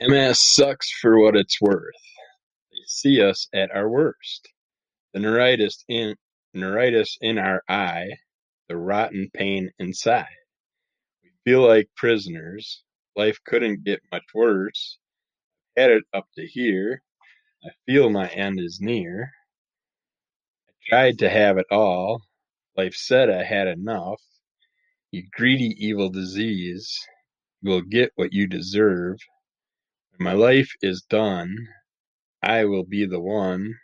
MS sucks for what it's worth. They see us at our worst. The neuritis in neuritis in our eye, the rotten pain inside. We feel like prisoners. Life couldn't get much worse. Had it up to here. I feel my end is near. Tried to have it all. Life said I had enough. You greedy evil disease, you will get what you deserve. When my life is done, I will be the one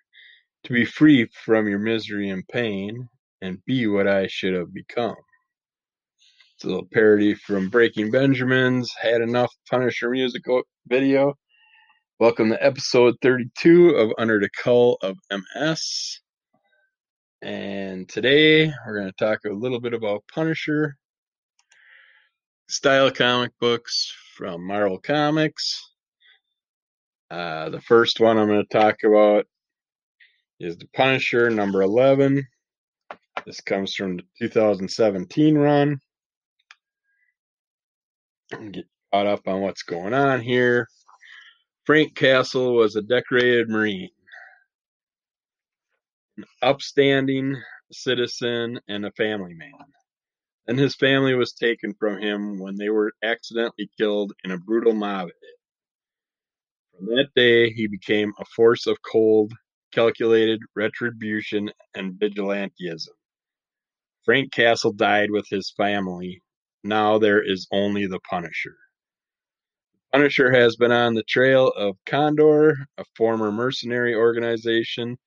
to be free from your misery and pain and be what I should have become. It's a little parody from Breaking Benjamin's Had Enough Punisher music video. Welcome to episode 32 of Under the Cull of MS. And today we're going to talk a little bit about Punisher style comic books from Marvel Comics. Uh, the first one I'm going to talk about is The Punisher number 11. This comes from the 2017 run. Get caught up on what's going on here. Frank Castle was a decorated Marine, upstanding citizen, and a family man. Then his family was taken from him when they were accidentally killed in a brutal mob hit. From that day, he became a force of cold, calculated retribution and vigilantism. Frank Castle died with his family. Now there is only the Punisher. The Punisher has been on the trail of Condor, a former mercenary organization,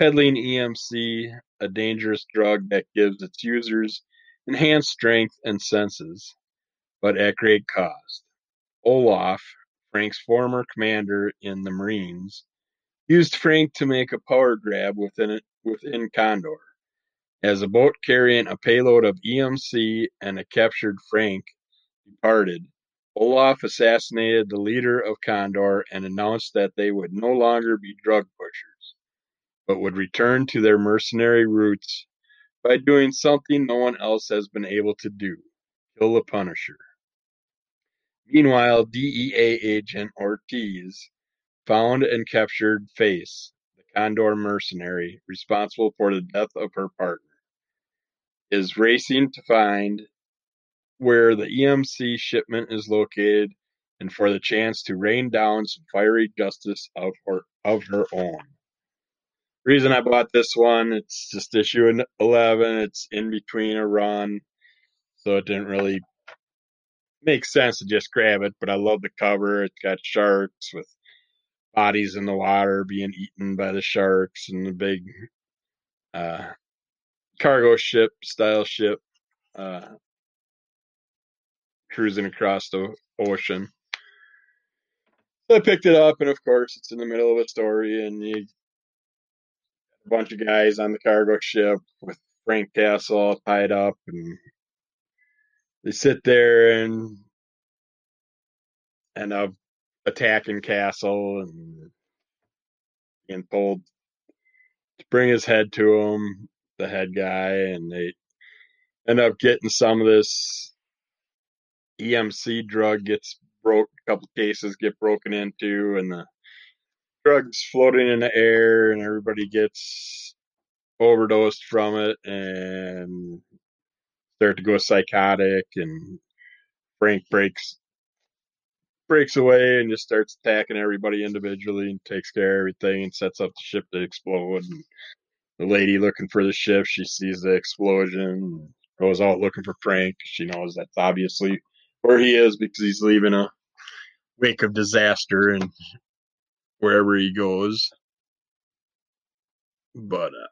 peddling EMC, a dangerous drug that gives its users enhanced strength and senses, but at great cost. Olaf, Frank's former commander in the Marines, used Frank to make a power grab within, within Condor. As a boat carrying a payload of EMC and a captured Frank departed, Olaf assassinated the leader of Condor and announced that they would no longer be drug pushers, but would return to their mercenary roots by doing something no one else has been able to do kill the Punisher. Meanwhile, DEA agent Ortiz found and captured Face, the Condor mercenary responsible for the death of her partner, is racing to find where the EMC shipment is located and for the chance to rain down some fiery justice of her, of her own. Reason I bought this one, it's just issue 11, it's in between a run, so it didn't really make sense to just grab it, but I love the cover. It's got sharks with bodies in the water being eaten by the sharks and the big uh, cargo ship style ship uh, cruising across the ocean. I picked it up, and of course, it's in the middle of a story, and you a bunch of guys on the cargo ship with Frank Castle tied up, and they sit there and end up uh, attacking Castle and being told to bring his head to him, the head guy, and they end up getting some of this EMC drug gets broke. A couple cases get broken into, and the drugs floating in the air, and everybody gets overdosed from it, and start to go psychotic, and Frank breaks breaks away and just starts attacking everybody individually and takes care of everything and sets up the ship to explode. And the lady looking for the ship, she sees the explosion, goes out looking for Frank. She knows that's obviously where he is because he's leaving a wake of disaster and wherever he goes. But uh,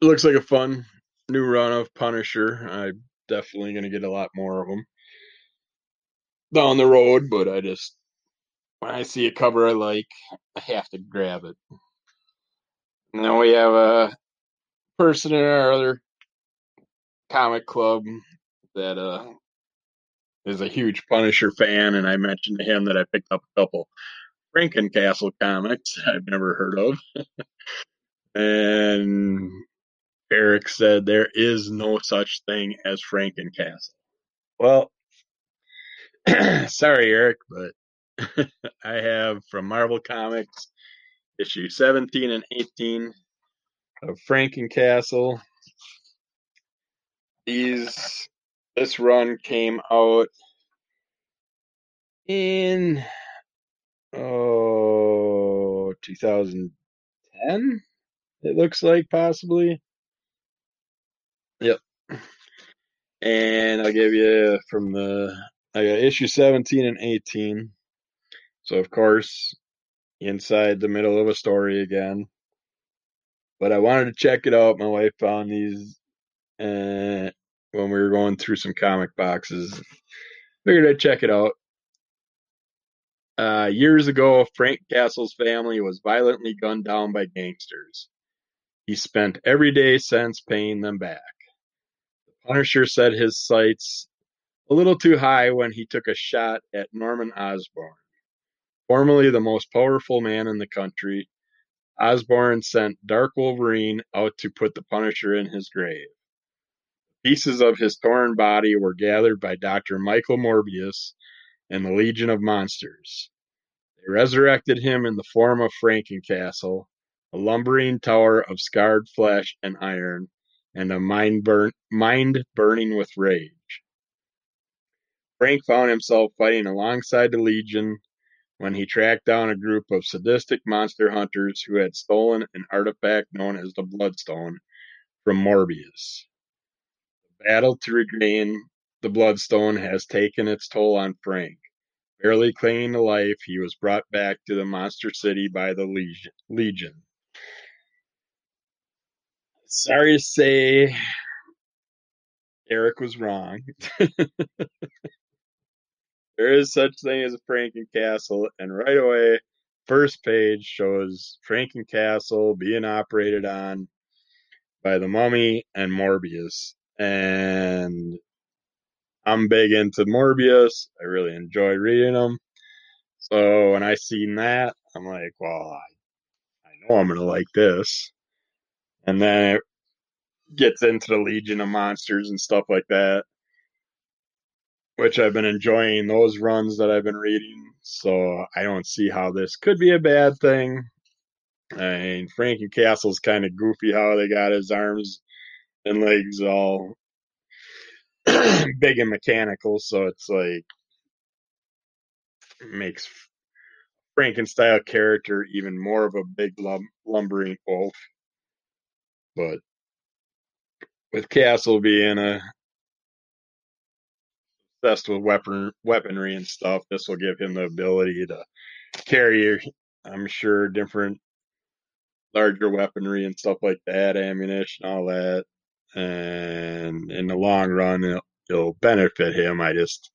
it looks like a fun new run of Punisher. I'm definitely going to get a lot more of them down the road, but I just when I see a cover I like, I have to grab it. And then we have a person in our other comic club that uh is a huge Punisher fan, and I mentioned to him that I picked up a couple Frankencastle comics I've never heard of. and Eric said there is no such thing as Frankencastle. Well, sorry, Eric, but I have from Marvel Comics issue 17 and 18 of Frankencastle. These this run came out in oh 2010 it looks like possibly. Yep. And i'll give you from the i got issue 17 and 18 so of course inside the middle of a story again. But i wanted to check it out. My wife found these uh, when we were going through some comic boxes figured i'd check it out uh, years ago, Frank Castle's family was violently gunned down by gangsters. He spent every day since paying them back. The Punisher set his sights a little too high when he took a shot at Norman Osborn. Formerly the most powerful man in the country, Osborn sent Dark Wolverine out to put the Punisher in his grave. Pieces of his torn body were gathered by Dr. Michael Morbius and the Legion of Monsters. They resurrected him in the form of Frankencastle, a lumbering tower of scarred flesh and iron, and a mind, burn- mind burning with rage. Frank found himself fighting alongside the Legion when he tracked down a group of sadistic monster hunters who had stolen an artifact known as the Bloodstone from Morbius. Battle to regain the Bloodstone has taken its toll on Frank. Barely clinging to life, he was brought back to the Monster City by the Legion. Sorry to say, Eric was wrong. there is such thing as a Franken Castle, and right away, first page shows Franken Castle being operated on by the Mummy and Morbius, and I'm big into Morbius. I really enjoy reading them. So when I seen that, I'm like, well, I, I know I'm gonna like this. And then it gets into the Legion of Monsters and stuff like that, which I've been enjoying those runs that I've been reading. So I don't see how this could be a bad thing. I mean, Frankencastle's kind of goofy how they got his arms and legs all big and mechanical, so it's like makes Frankenstein character even more of a big lum- lumbering wolf. But with Castle being a obsessed with weapon weaponry and stuff, this will give him the ability to carry, I'm sure, different larger weaponry and stuff like that, ammunition, all that and in the long run, it'll, it'll benefit him. I just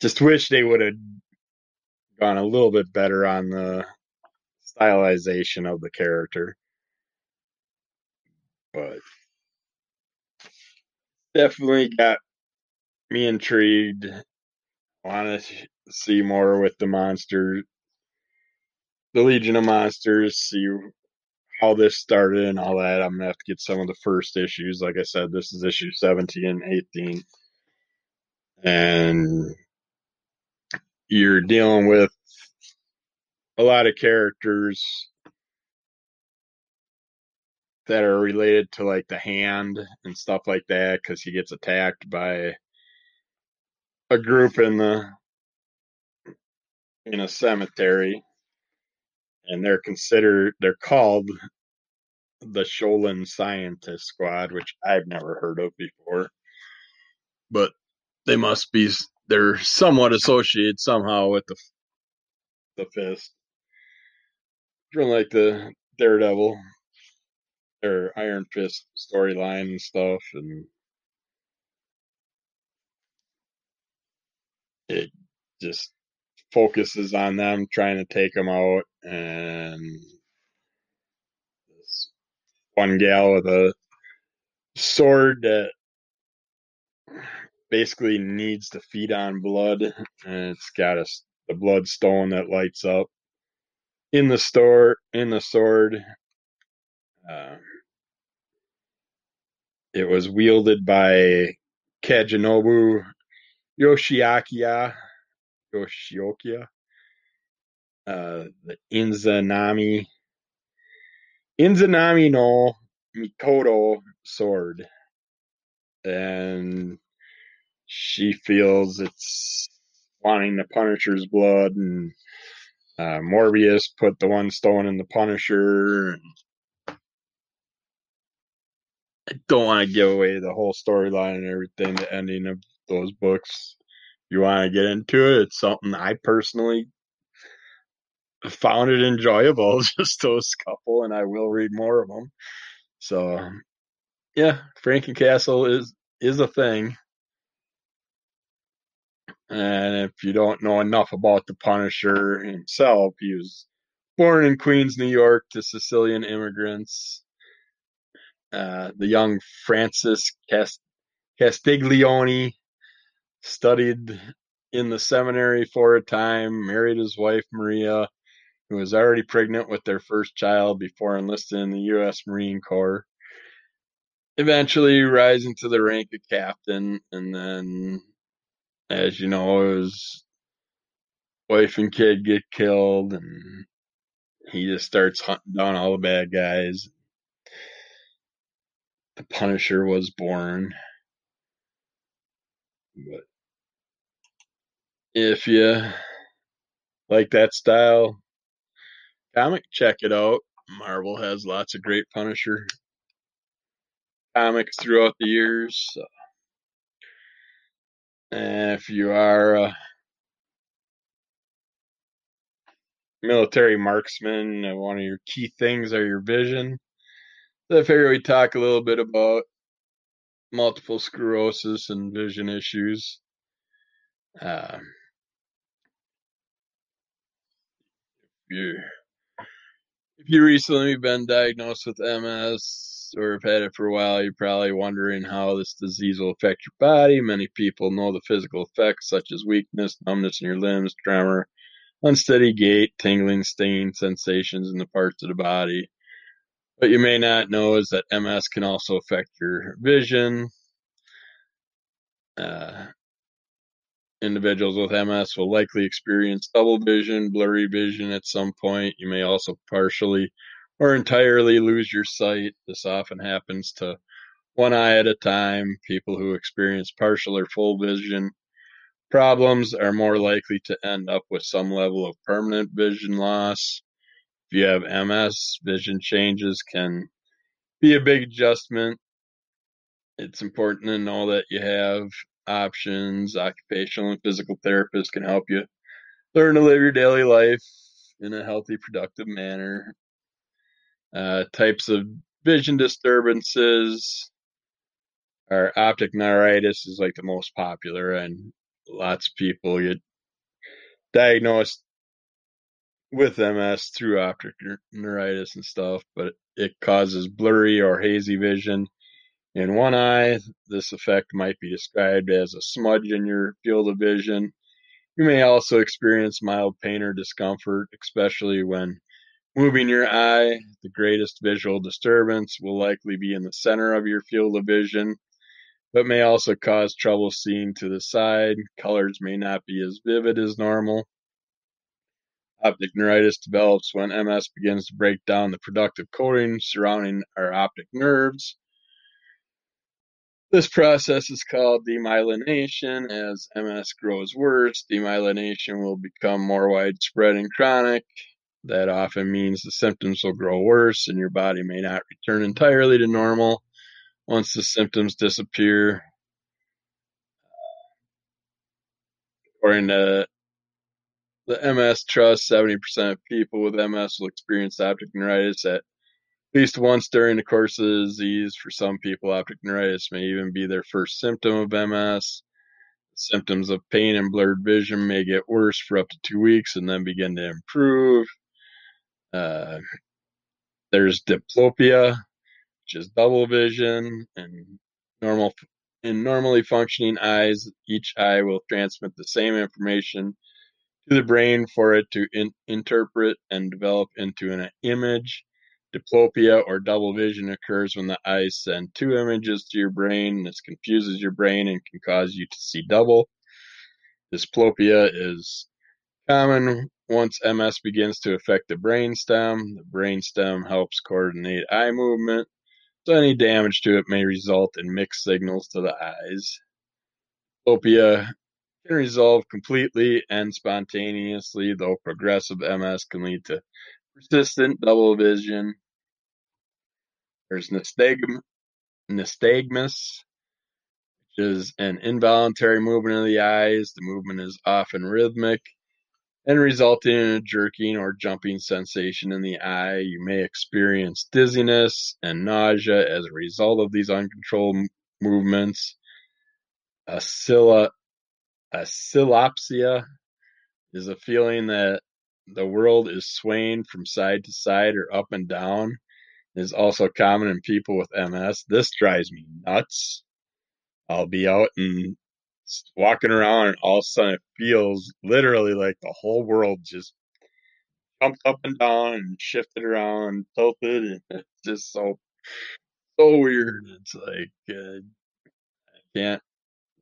just wish they would have gone a little bit better on the stylization of the character, but definitely got me intrigued. Want to see more with the monster, the Legion of Monsters. See how this started and all that. I'm gonna have to get some of the first issues. Like I said, this is issue 17 and 18. And you're dealing with a lot of characters that are related to like the hand and stuff like that because he gets attacked by a group in the in a cemetery and they're considered they're called the Shaolin Scientist Squad, which I've never heard of before. But they must be they're somewhat associated somehow with the the Fist, from like the Daredevil or Iron Fist storyline and stuff, and it just focuses on them trying to take them out and this one gal with a sword that basically needs to feed on blood and it's got a the bloodstone that lights up in the store in the sword. Uh, it was wielded by Kajinobu Yoshiokia, Yoshiokia, uh, the Izanami, Izanami no Mikoto sword, and she feels it's wanting the Punisher's blood, and uh, Morbius put the one stone in the Punisher. And I don't want to give away the whole storyline and everything, the ending of those books. You want to get into it, it's something I personally found it enjoyable, just those couple, and I will read more of them. So, yeah, Frankencastle is is a thing. And if you don't know enough about the Punisher himself, he was born in Queens, New York, to Sicilian immigrants. Uh, the young Francis Cast- Castiglione studied in the seminary for a time, married his wife Maria, who was already pregnant with their first child before enlisting in the U.S. Marine Corps. Eventually rising to the rank of captain, and then, as you know, his wife and kid get killed, and he just starts hunting down all the bad guys. The Punisher was born. But if you like that style comic, check it out. Marvel has lots of great Punisher comics throughout the years. So. If you are a military marksman, uh, one of your key things are your vision. So I figure we talk a little bit about multiple sclerosis and vision issues. Uh, you if you recently been diagnosed with MS or have had it for a while, you're probably wondering how this disease will affect your body. Many people know the physical effects such as weakness, numbness in your limbs, tremor, unsteady gait, tingling, stinging sensations in the parts of the body. What you may not know is that MS can also affect your vision. Uh, individuals with MS will likely experience double vision, blurry vision at some point. You may also partially or entirely lose your sight. This often happens to one eye at a time. People who experience partial or full vision problems are more likely to end up with some level of permanent vision loss. If you have MS, vision changes can be a big adjustment. It's important to know that you have options. Occupational and physical therapists can help you learn to live your daily life in a healthy, productive manner. Uh, types of vision disturbances are optic neuritis is like the most popular, and lots of people get diagnosed with MS through optic neuritis and stuff, but it causes blurry or hazy vision in one eye. This effect might be described as a smudge in your field of vision. You may also experience mild pain or discomfort, especially when moving your eye. The greatest visual disturbance will likely be in the center of your field of vision, but may also cause trouble seeing to the side. Colors may not be as vivid as normal. Optic neuritis develops when MS begins to break down the productive coating surrounding our optic nerves. This process is called demyelination. As MS grows worse, demyelination will become more widespread and chronic. That often means the symptoms will grow worse and your body may not return entirely to normal once the symptoms disappear. According to the MS Trust, 70% of people with MS will experience optic neuritis at least once during the course of the disease. For some people, optic neuritis may even be their first symptom of MS. Symptoms of pain and blurred vision may get worse for up to two weeks and then begin to improve. Uh, there's diplopia, which is double vision, and normal in normally functioning eyes, each eye will transmit the same information to the brain for it to in- interpret and develop into an image. Diplopia or double vision occurs when the eyes send two images to your brain. This confuses your brain and can cause you to see double. Diplopia is common once MS begins to affect the brainstem. The brainstem helps coordinate eye movement, so any damage to it may result in mixed signals to the eyes. Diplopia can resolve completely and spontaneously, though progressive MS can lead to persistent double vision. There's nystagmus, nystagmus, which is an involuntary movement of the eyes. The movement is often rhythmic and resulting in a jerking or jumping sensation in the eye. You may experience dizziness and nausea as a result of these uncontrolled movements. Acilla, oscillopsia is a feeling that the world is swaying from side to side or up and down. is also common in people with MS. This drives me nuts. I'll be out and walking around and all of a sudden it feels literally like the whole world just jumped up and down and shifted around, and tilted, and it's just so so weird. It's like uh, I can't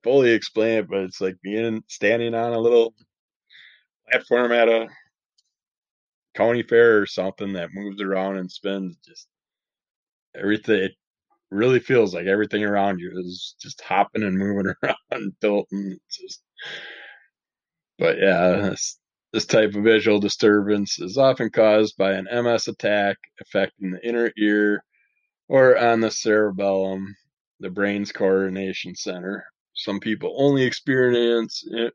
fully explain it, but it's like being standing on a little platform at a county fair or something that moves around and spins. Just everything. It really feels like everything around you is just hopping and moving around tilting. Just, but yeah, this, this type of visual disturbance is often caused by an MS attack affecting the inner ear or on the cerebellum, the brain's coordination center. Some people only experience it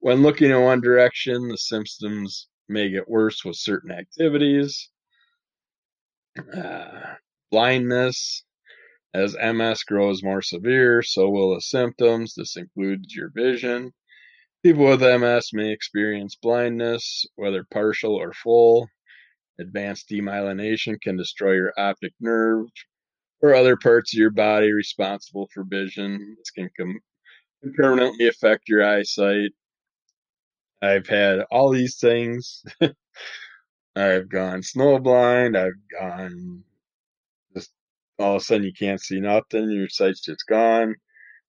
when looking in one direction. The symptoms may get worse with certain activities. Uh, blindness, as MS grows more severe, so will the symptoms. This includes your vision. People with MS may experience blindness, whether partial or full. Advanced demyelination can destroy your optic nerve or other parts of your body responsible for vision. This can, com- can permanently affect your eyesight. I've had all these things. I've gone snowblind. I've gone just all of a sudden you can't see nothing, your sight's just gone.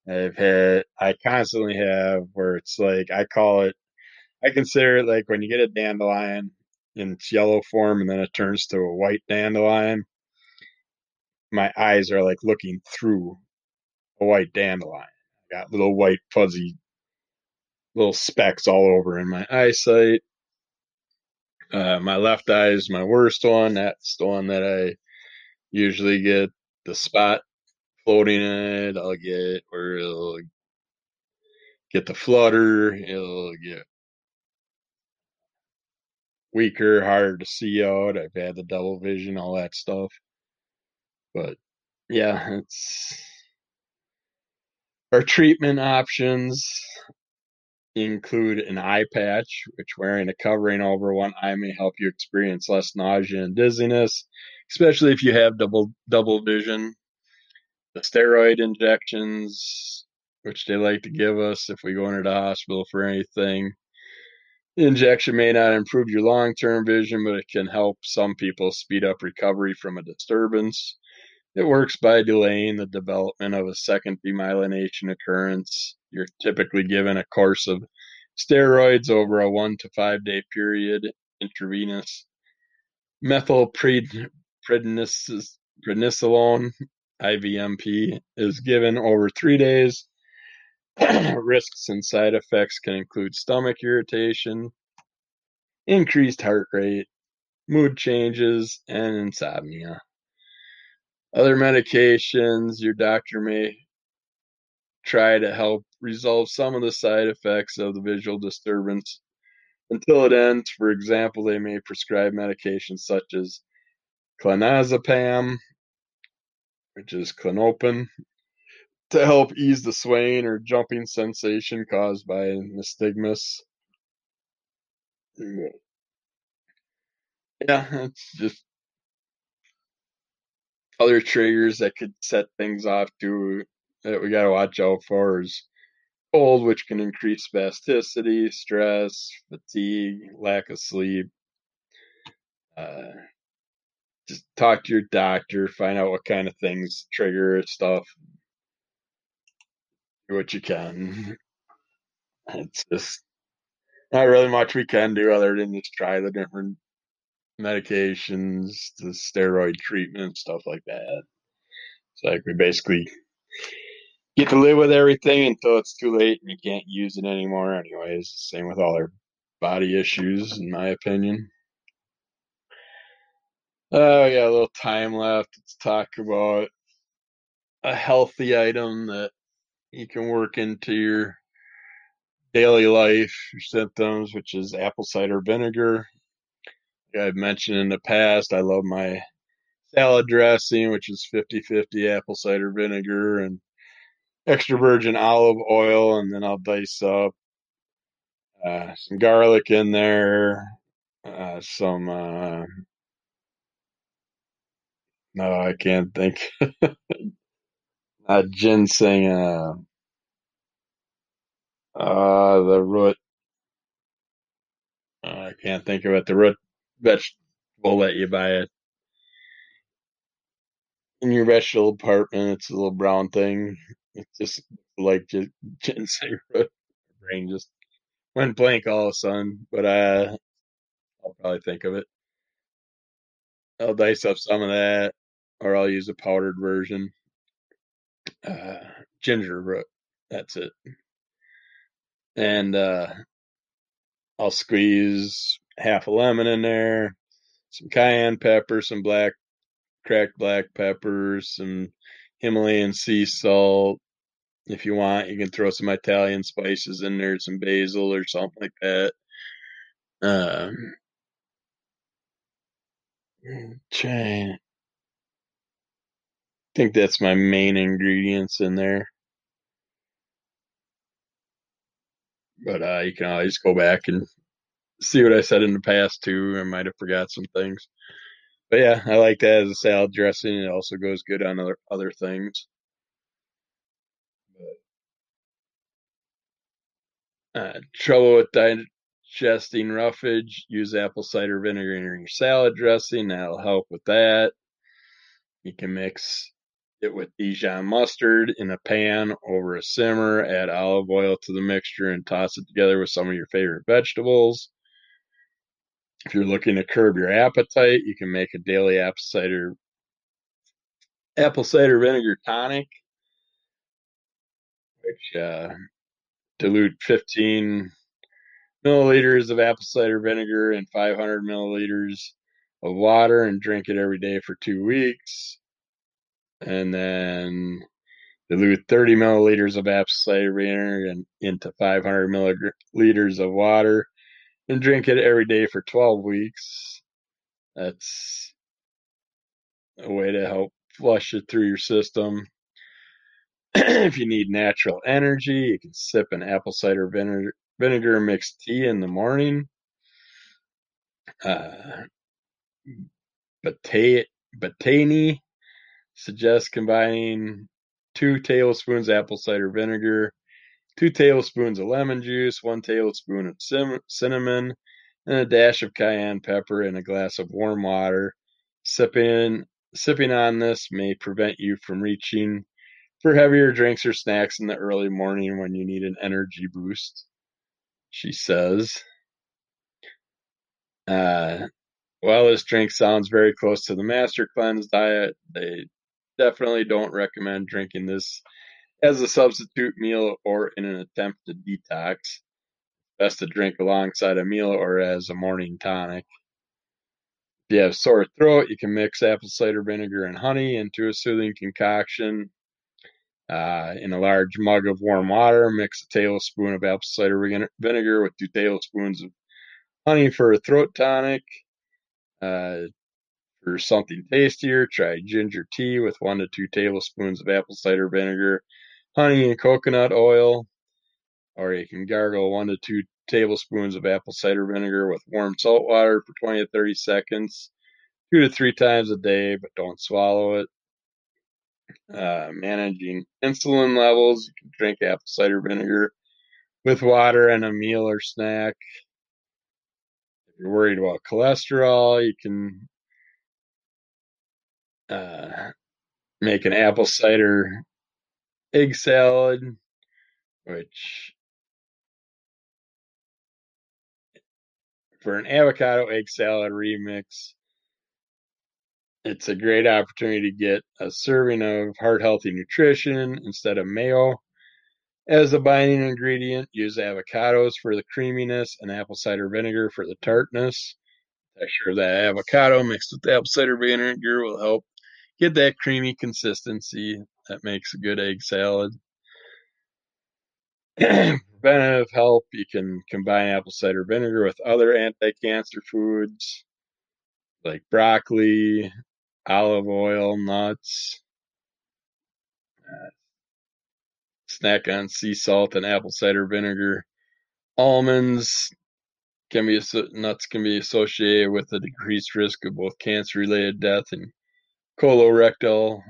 I've had, I constantly have where it's like, I call it, I consider it like when you get a dandelion in its yellow form and then it turns to a white dandelion, my eyes are like looking through a white dandelion. I got little white fuzzy little specks all over in my eyesight. Uh, my left eye is my worst one. That's the one that I usually get the spot floating in it. I'll get where it'll get the flutter. It'll get weaker, harder to see out. I've had the double vision, all that stuff. But yeah, it's our treatment options include an eye patch, which wearing a covering over one eye may help you experience less nausea and dizziness, especially if you have double double vision. The steroid injections, which they like to give us if we go into the hospital for anything. The injection may not improve your long term vision, but it can help some people speed up recovery from a disturbance. It works by delaying the development of a second demyelination occurrence. You're typically given a course of steroids over a one to five day period, intravenous methylprednisolone, IVMP, is given over three days. Risks and side effects can include stomach irritation, increased heart rate, mood changes, and insomnia. Other medications your doctor may try to help resolve some of the side effects of the visual disturbance until it ends. For example, they may prescribe medications such as clonazepam, which is Klonopin, to help ease the swaying or jumping sensation caused by nystagmus. Mm, yeah, it's just other triggers that could set things off too that we got to watch out for is cold, which can increase spasticity, stress, fatigue, lack of sleep. Uh, just talk to your doctor, find out what kind of things trigger stuff, do what you can. It's just not really much we can do other than just try the different medications, the steroid treatment, stuff like that. It's like we basically get to live with everything until it's too late and you can't use it anymore anyways. Same with all our body issues, in my opinion. Oh, yeah, a little time left. Let's talk about a healthy item that you can work into your daily life, your symptoms, which is apple cider vinegar. I've mentioned in the past, I love my salad dressing, which is 50 50 apple cider vinegar and extra virgin olive oil, and then I'll dice up uh, some garlic in there, uh, some uh, no, I can't think. uh, ginseng, uh, uh, the root. Uh, I can't think of it. The root vegetable that you buy it in your vegetable apartment. It's a little brown thing. It's just like just ginseng root. My brain just went blank all of a sudden, but uh, I'll probably think of it. I'll dice up some of that, or I'll use a powdered version. Uh, ginger root. That's it. And uh, I'll squeeze half a lemon in there, some cayenne pepper, some black cracked black peppers, some Himalayan sea salt. If you want, you can throw some Italian spices in there, some basil or something like that. Um, I think that's my main ingredients in there. But uh, you can always go back and see what I said in the past too. I might have forgot some things. But yeah, I like that as a salad dressing. It also goes good on other other things. Uh, trouble with digesting roughage, use apple cider vinegar in your salad dressing. That'll help with that. You can mix it with Dijon mustard in a pan over a simmer. Add olive oil to the mixture and toss it together with some of your favorite vegetables. If you're looking to curb your appetite, you can make a daily apple cider apple cider vinegar tonic, which uh, dilute 15 milliliters of apple cider vinegar and 500 milliliters of water and drink it every day for two weeks. And then dilute 30 milliliters of apple cider vinegar in, into 500 milliliters of water and drink it every day for 12 weeks. That's a way to help flush it through your system. if you need natural energy, you can sip an apple cider vinegar, vinegar mixed tea in the morning. Uh, Batani suggests combining two tablespoons apple cider vinegar, two tablespoons of lemon juice, one tablespoon of cinnamon, and a dash of cayenne pepper in a glass of warm water. Sipping sipping on this may prevent you from reaching for heavier drinks or snacks in the early morning when you need an energy boost. She says. Uh, while this drink sounds very close to the Master Cleanse diet, they definitely don't recommend drinking this as a substitute meal or in an attempt to detox. Best to drink alongside a meal or as a morning tonic. If you have sore throat, you can mix apple cider vinegar and honey into a soothing concoction. Uh, in a large mug of warm water, mix a tablespoon of apple cider vinegar with two tablespoons of honey for a throat tonic. Uh, for something tastier, try ginger tea with one to two tablespoons of apple cider vinegar, honey, and coconut oil. Or you can gargle one to two tablespoons of apple cider vinegar with warm salt water for 20 to 30 seconds, two to three times a day, but don't swallow it. Uh, managing insulin levels, you can drink apple cider vinegar with water and a meal or snack. If you're worried about cholesterol, you can uh, make an apple cider egg salad, which for an avocado egg salad remix, it's a great opportunity to get a serving of heart healthy nutrition instead of mayo. As a binding ingredient, use avocados for the creaminess and apple cider vinegar for the tartness. I'm sure that avocado mixed with the apple cider vinegar will help get that creamy consistency that makes a good egg salad. Preventative help, you can combine apple cider vinegar with other anti-cancer foods like broccoli, olive oil, nuts, uh, snack on sea salt and apple cider vinegar. Almonds can be nuts can be associated with a decreased risk of both cancer-related death and colorectal,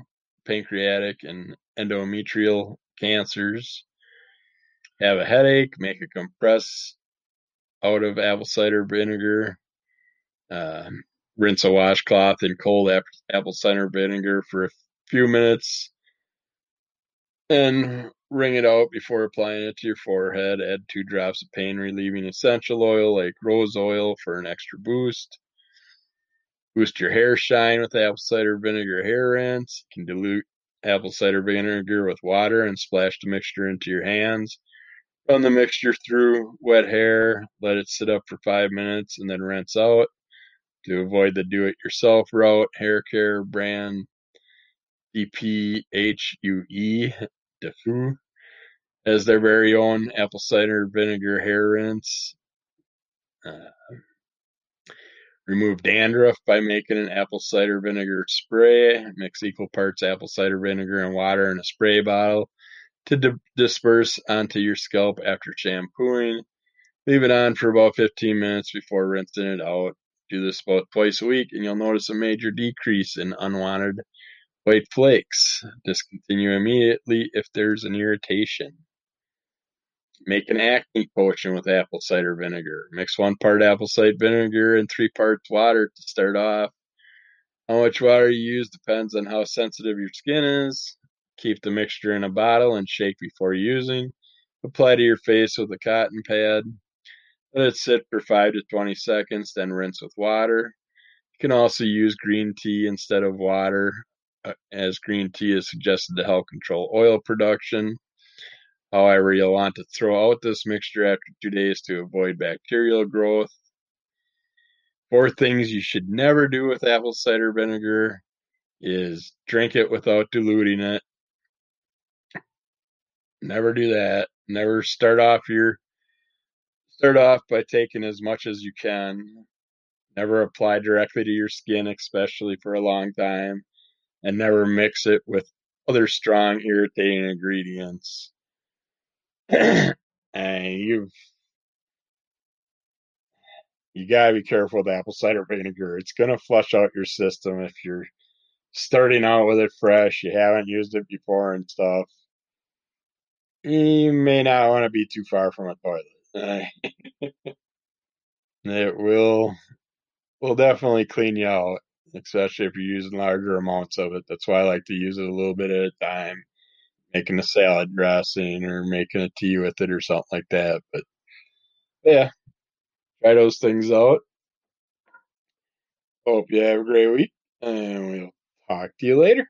pancreatic, and endometrial cancers. Have a headache, make a compress out of apple cider vinegar. Uh, rinse a washcloth in cold apple cider vinegar for a few minutes and wring it out before applying it to your forehead. Add two drops of pain relieving essential oil like rose oil for an extra boost. Boost your hair shine with apple cider vinegar hair rinse. You can dilute apple cider vinegar with water and splash the mixture into your hands. Run the mixture through wet hair, let it sit up for five minutes, and then rinse out. To avoid the do it yourself route, hair care brand DPHUE Defu as their very own apple cider vinegar hair rinse. Uh, remove dandruff by making an apple cider vinegar spray. Mix equal parts apple cider vinegar and water in a spray bottle to di- disperse onto your scalp after shampooing. Leave it on for about 15 minutes before rinsing it out. Do this about twice a week, and you'll notice a major decrease in unwanted white flakes. Discontinue immediately if there's an irritation. Make an acne potion with apple cider vinegar. Mix one part apple cider vinegar and three parts water to start off. How much water you use depends on how sensitive your skin is. Keep the mixture in a bottle and shake before using. Apply to your face with a cotton pad. Let it sit for 5 to 20 seconds, then rinse with water. You can also use green tea instead of water, uh, as green tea is suggested to help control oil production. However, you'll want to throw out this mixture after two days to avoid bacterial growth. Four things you should never do with apple cider vinegar is drink it without diluting it. Never do that. Never start off your Start off by taking as much as you can. Never apply directly to your skin, especially for a long time, and never mix it with other strong, irritating ingredients. and you've you gotta be careful with apple cider vinegar. It's gonna flush out your system if you're starting out with it fresh, you haven't used it before and stuff. You may not want to be too far from a toilet. it will will definitely clean you out, especially if you're using larger amounts of it. That's why I like to use it a little bit at a time, making a salad dressing or making a tea with it or something like that. But yeah, try those things out. Hope you have a great week, and we'll talk to you later.